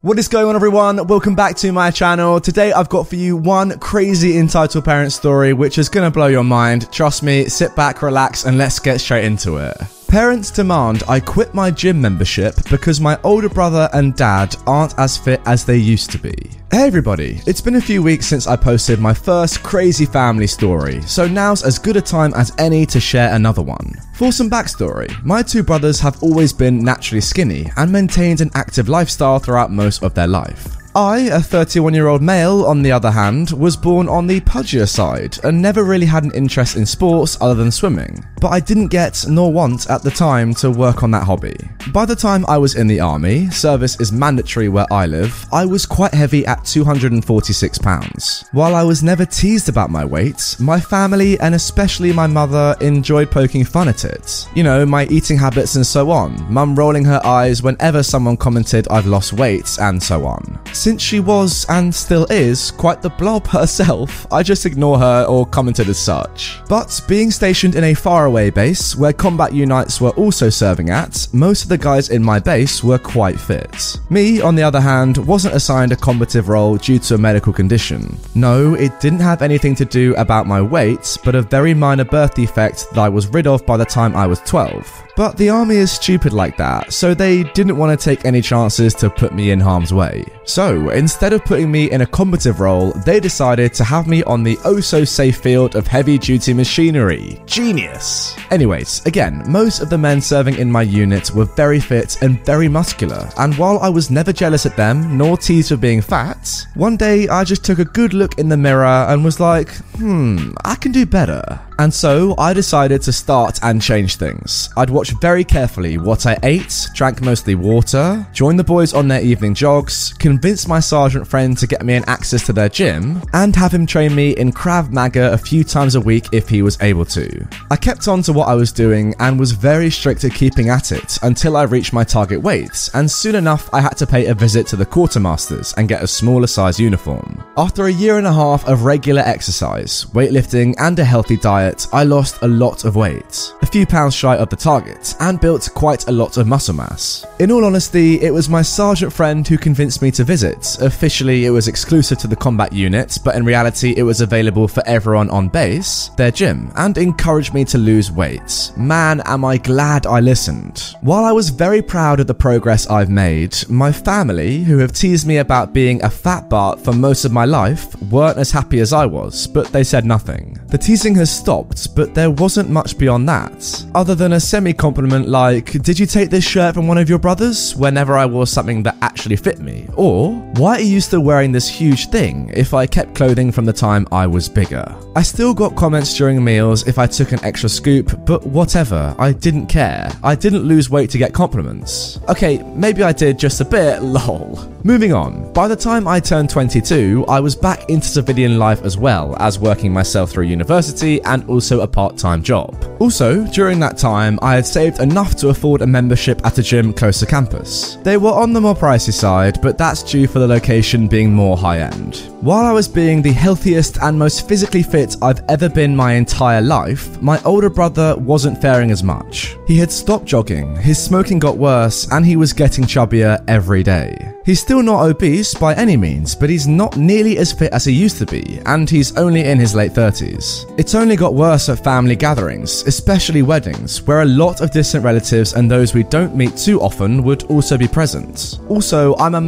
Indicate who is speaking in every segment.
Speaker 1: What is going on, everyone? Welcome back to my channel. Today, I've got for you one crazy entitled parent story, which is gonna blow your mind. Trust me, sit back, relax, and let's get straight into it. Parents demand I quit my gym membership because my older brother and dad aren't as fit as they used to be. Hey everybody, it's been a few weeks since I posted my first crazy family story, so now's as good a time as any to share another one. For some backstory, my two brothers have always been naturally skinny and maintained an active lifestyle throughout most of their life. I, a 31 year old male, on the other hand, was born on the pudgier side and never really had an interest in sports other than swimming. But I didn't get, nor want at the time, to work on that hobby. By the time I was in the army, service is mandatory where I live, I was quite heavy at 246 pounds. While I was never teased about my weight, my family and especially my mother enjoyed poking fun at it. You know, my eating habits and so on, mum rolling her eyes whenever someone commented I'd lost weight and so on. Since she was, and still is, quite the blob herself, I just ignore her or commented as such. But being stationed in a faraway base, where combat unites were also serving at, most of the guys in my base were quite fit. Me, on the other hand, wasn't assigned a combative role due to a medical condition. No, it didn't have anything to do about my weight, but a very minor birth defect that I was rid of by the time I was 12. But the army is stupid like that, so they didn't want to take any chances to put me in harm's way. So, instead of putting me in a combative role, they decided to have me on the oh so safe field of heavy duty machinery. Genius! Anyways, again, most of the men serving in my unit were very fit and very muscular, and while I was never jealous at them, nor teased for being fat, one day I just took a good look in the mirror and was like, hmm, I can do better. And so I decided to start and change things. I'd watch very carefully what I ate, drank mostly water, joined the boys on their evening jogs, convinced my sergeant friend to get me an access to their gym, and have him train me in Krav Maga a few times a week if he was able to. I kept on to what I was doing and was very strict at keeping at it until I reached my target weight, and soon enough I had to pay a visit to the quartermasters and get a smaller size uniform. After a year and a half of regular exercise, weightlifting, and a healthy diet, I lost a lot of weight, a few pounds shy of the target, and built quite a lot of muscle mass. In all honesty, it was my sergeant friend who convinced me to visit. Officially, it was exclusive to the combat unit, but in reality, it was available for everyone on base, their gym, and encouraged me to lose weight. Man, am I glad I listened. While I was very proud of the progress I've made, my family, who have teased me about being a fat Bart for most of my life, weren't as happy as I was, but they said nothing. The teasing has stopped but there wasn't much beyond that. Other than a semi compliment like, Did you take this shirt from one of your brothers? whenever I wore something that actually fit me. Or, Why are you still wearing this huge thing if I kept clothing from the time I was bigger? I still got comments during meals if I took an extra scoop, but whatever, I didn't care. I didn't lose weight to get compliments. Okay, maybe I did just a bit, lol. Moving on, by the time I turned 22, I was back into civilian life as well as working myself through university and also a part time job. Also, during that time, I had saved enough to afford a membership at a gym close to campus. They were on the more pricey side, but that's due for the location being more high end. While I was being the healthiest and most physically fit I've ever been my entire life, my older brother wasn't faring as much. He had stopped jogging, his smoking got worse, and he was getting chubbier every day. He's still not obese by any means, but he's not nearly as fit as he used to be, and he's only in his late 30s. It's only got worse at family gatherings, especially weddings, where a lot of distant relatives and those we don't meet too often would also be present. Also, I'm a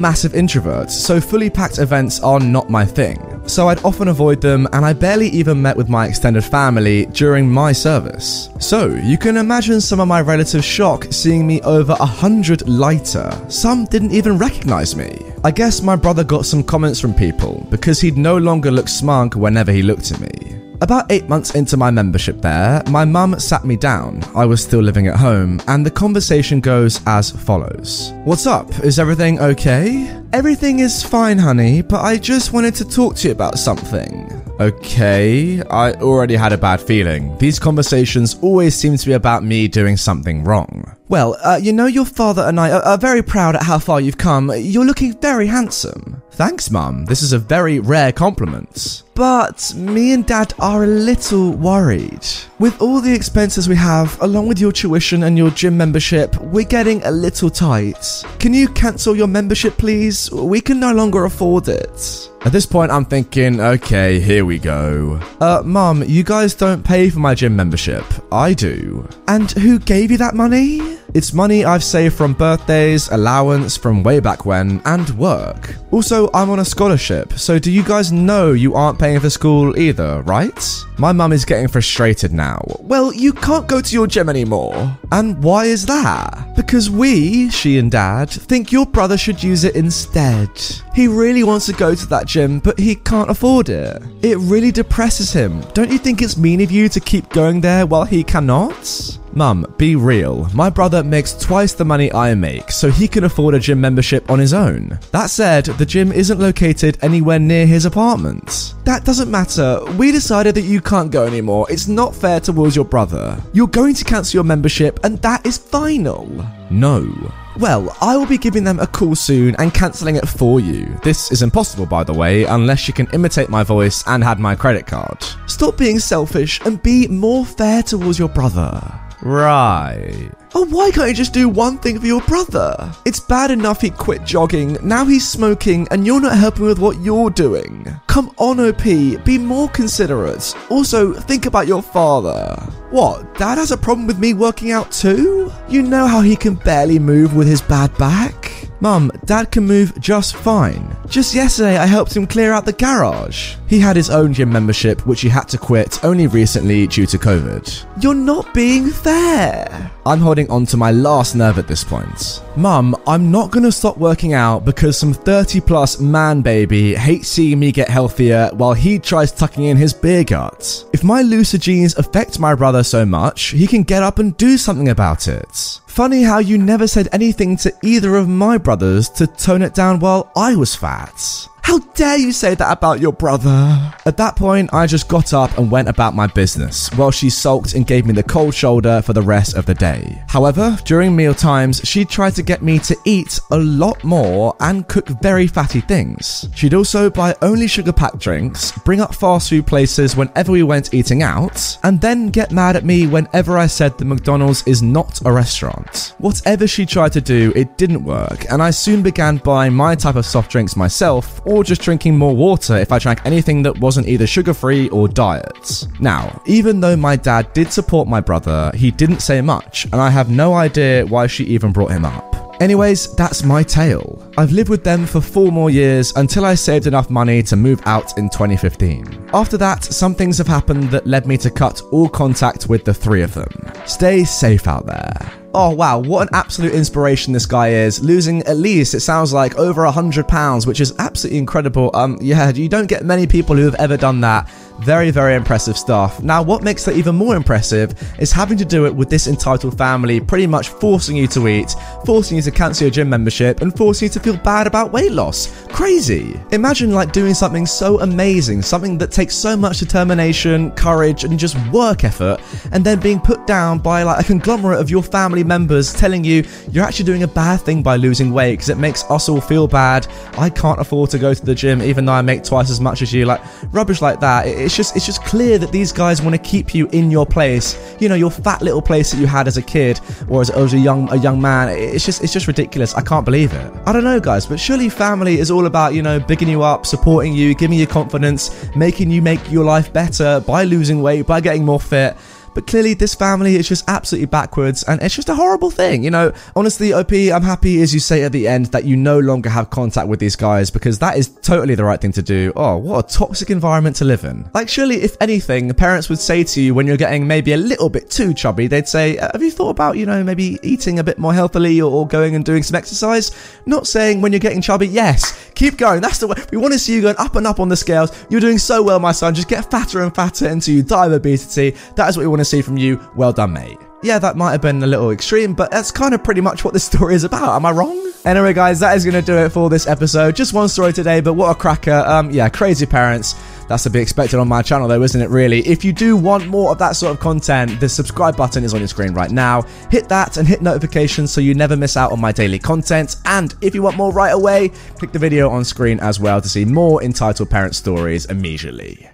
Speaker 1: Massive introvert, so fully packed events are not my thing. So I'd often avoid them, and I barely even met with my extended family during my service. So you can imagine some of my relatives' shock seeing me over a hundred lighter. Some didn't even recognize me. I guess my brother got some comments from people because he'd no longer look smug whenever he looked at me. About eight months into my membership there, my mum sat me down. I was still living at home, and the conversation goes as follows What's up? Is everything okay? Everything is fine, honey, but I just wanted to talk to you about something. Okay, I already had a bad feeling. These conversations always seem to be about me doing something wrong. Well, uh, you know, your father and I are, are very proud at how far you've come. You're looking very handsome. Thanks, Mum. This is a very rare compliment. But me and Dad are a little worried. With all the expenses we have, along with your tuition and your gym membership, we're getting a little tight. Can you cancel your membership, please? We can no longer afford it. At this point, I'm thinking, okay, here we go. Uh, Mum, you guys don't pay for my gym membership. I do. And who gave you that money? It's money I've saved from birthdays, allowance from way back when, and work. Also, I'm on a scholarship, so do you guys know you aren't paying for school either, right? My mum is getting frustrated now. Well, you can't go to your gym anymore. And why is that? Because we, she and dad, think your brother should use it instead. He really wants to go to that gym, but he can't afford it. It really depresses him. Don't you think it's mean of you to keep going there while he cannot? Mum, be real. My brother makes twice the money I make, so he can afford a gym membership on his own. That said, the gym isn't located anywhere near his apartment. That doesn't matter. We decided that you can't go anymore. It's not fair towards your brother. You're going to cancel your membership, and that is final. No. Well, I will be giving them a call soon and cancelling it for you. This is impossible, by the way, unless you can imitate my voice and had my credit card. Stop being selfish and be more fair towards your brother. Right. Oh, why can't you just do one thing for your brother? It's bad enough he quit jogging, now he's smoking, and you're not helping with what you're doing. Come on, OP, be more considerate. Also, think about your father. What, dad has a problem with me working out too? You know how he can barely move with his bad back? Mum, Dad can move just fine. Just yesterday, I helped him clear out the garage. He had his own gym membership, which he had to quit only recently due to COVID. You're not being fair. I'm holding on to my last nerve at this point. Mum, I'm not gonna stop working out because some 30 plus man baby hates seeing me get healthier while he tries tucking in his beer gut. If my looser genes affect my brother so much, he can get up and do something about it. Funny how you never said anything to either of my brothers to tone it down while I was fat. How dare you say that about your brother? At that point, I just got up and went about my business, while she sulked and gave me the cold shoulder for the rest of the day. However, during meal times, she tried to get me to eat a lot more and cook very fatty things. She'd also buy only sugar packed drinks, bring up fast food places whenever we went eating out, and then get mad at me whenever I said that McDonald's is not a restaurant. Whatever she tried to do, it didn't work, and I soon began buying my type of soft drinks myself or just drinking more water if I drank anything that wasn't either sugar free or diet. Now, even though my dad did support my brother, he didn't say much, and I have no idea why she even brought him up. Anyways, that's my tale. I've lived with them for four more years until I saved enough money to move out in 2015. After that, some things have happened that led me to cut all contact with the three of them. Stay safe out there. Oh wow, what an absolute inspiration this guy is. Losing at least, it sounds like, over a hundred pounds, which is absolutely incredible. Um, yeah, you don't get many people who have ever done that. Very, very impressive stuff. Now, what makes that even more impressive is having to do it with this entitled family pretty much forcing you to eat, forcing you to cancel your gym membership, and forcing you to feel bad about weight loss. Crazy. Imagine like doing something so amazing, something that takes so much determination, courage, and just work effort, and then being put down by like a conglomerate of your family members telling you you're actually doing a bad thing by losing weight because it makes us all feel bad. I can't afford to go to the gym even though I make twice as much as you. Like rubbish like that. It's just it's just clear that these guys want to keep you in your place. You know, your fat little place that you had as a kid or as, as a young a young man. It's just it's just ridiculous. I can't believe it. I don't know, guys, but surely family is all about you know bigging you up, supporting you, giving you confidence, making you make your life better by losing weight, by getting more fit. But clearly, this family is just absolutely backwards and it's just a horrible thing. You know, honestly, OP, I'm happy as you say at the end that you no longer have contact with these guys because that is totally the right thing to do. Oh, what a toxic environment to live in. Like, surely, if anything, parents would say to you when you're getting maybe a little bit too chubby, they'd say, uh, Have you thought about, you know, maybe eating a bit more healthily or going and doing some exercise? Not saying when you're getting chubby, yes, keep going. That's the way. We want to see you going up and up on the scales. You're doing so well, my son. Just get fatter and fatter until you die of obesity. That is what we want to see from you. Well done, mate. Yeah, that might have been a little extreme, but that's kind of pretty much what this story is about. Am I wrong? Anyway, guys, that is going to do it for this episode. Just one story today, but what a cracker. Um, yeah, crazy parents. That's to be expected on my channel, though, isn't it, really? If you do want more of that sort of content, the subscribe button is on your screen right now. Hit that and hit notifications so you never miss out on my daily content. And if you want more right away, click the video on screen as well to see more entitled parent stories immediately.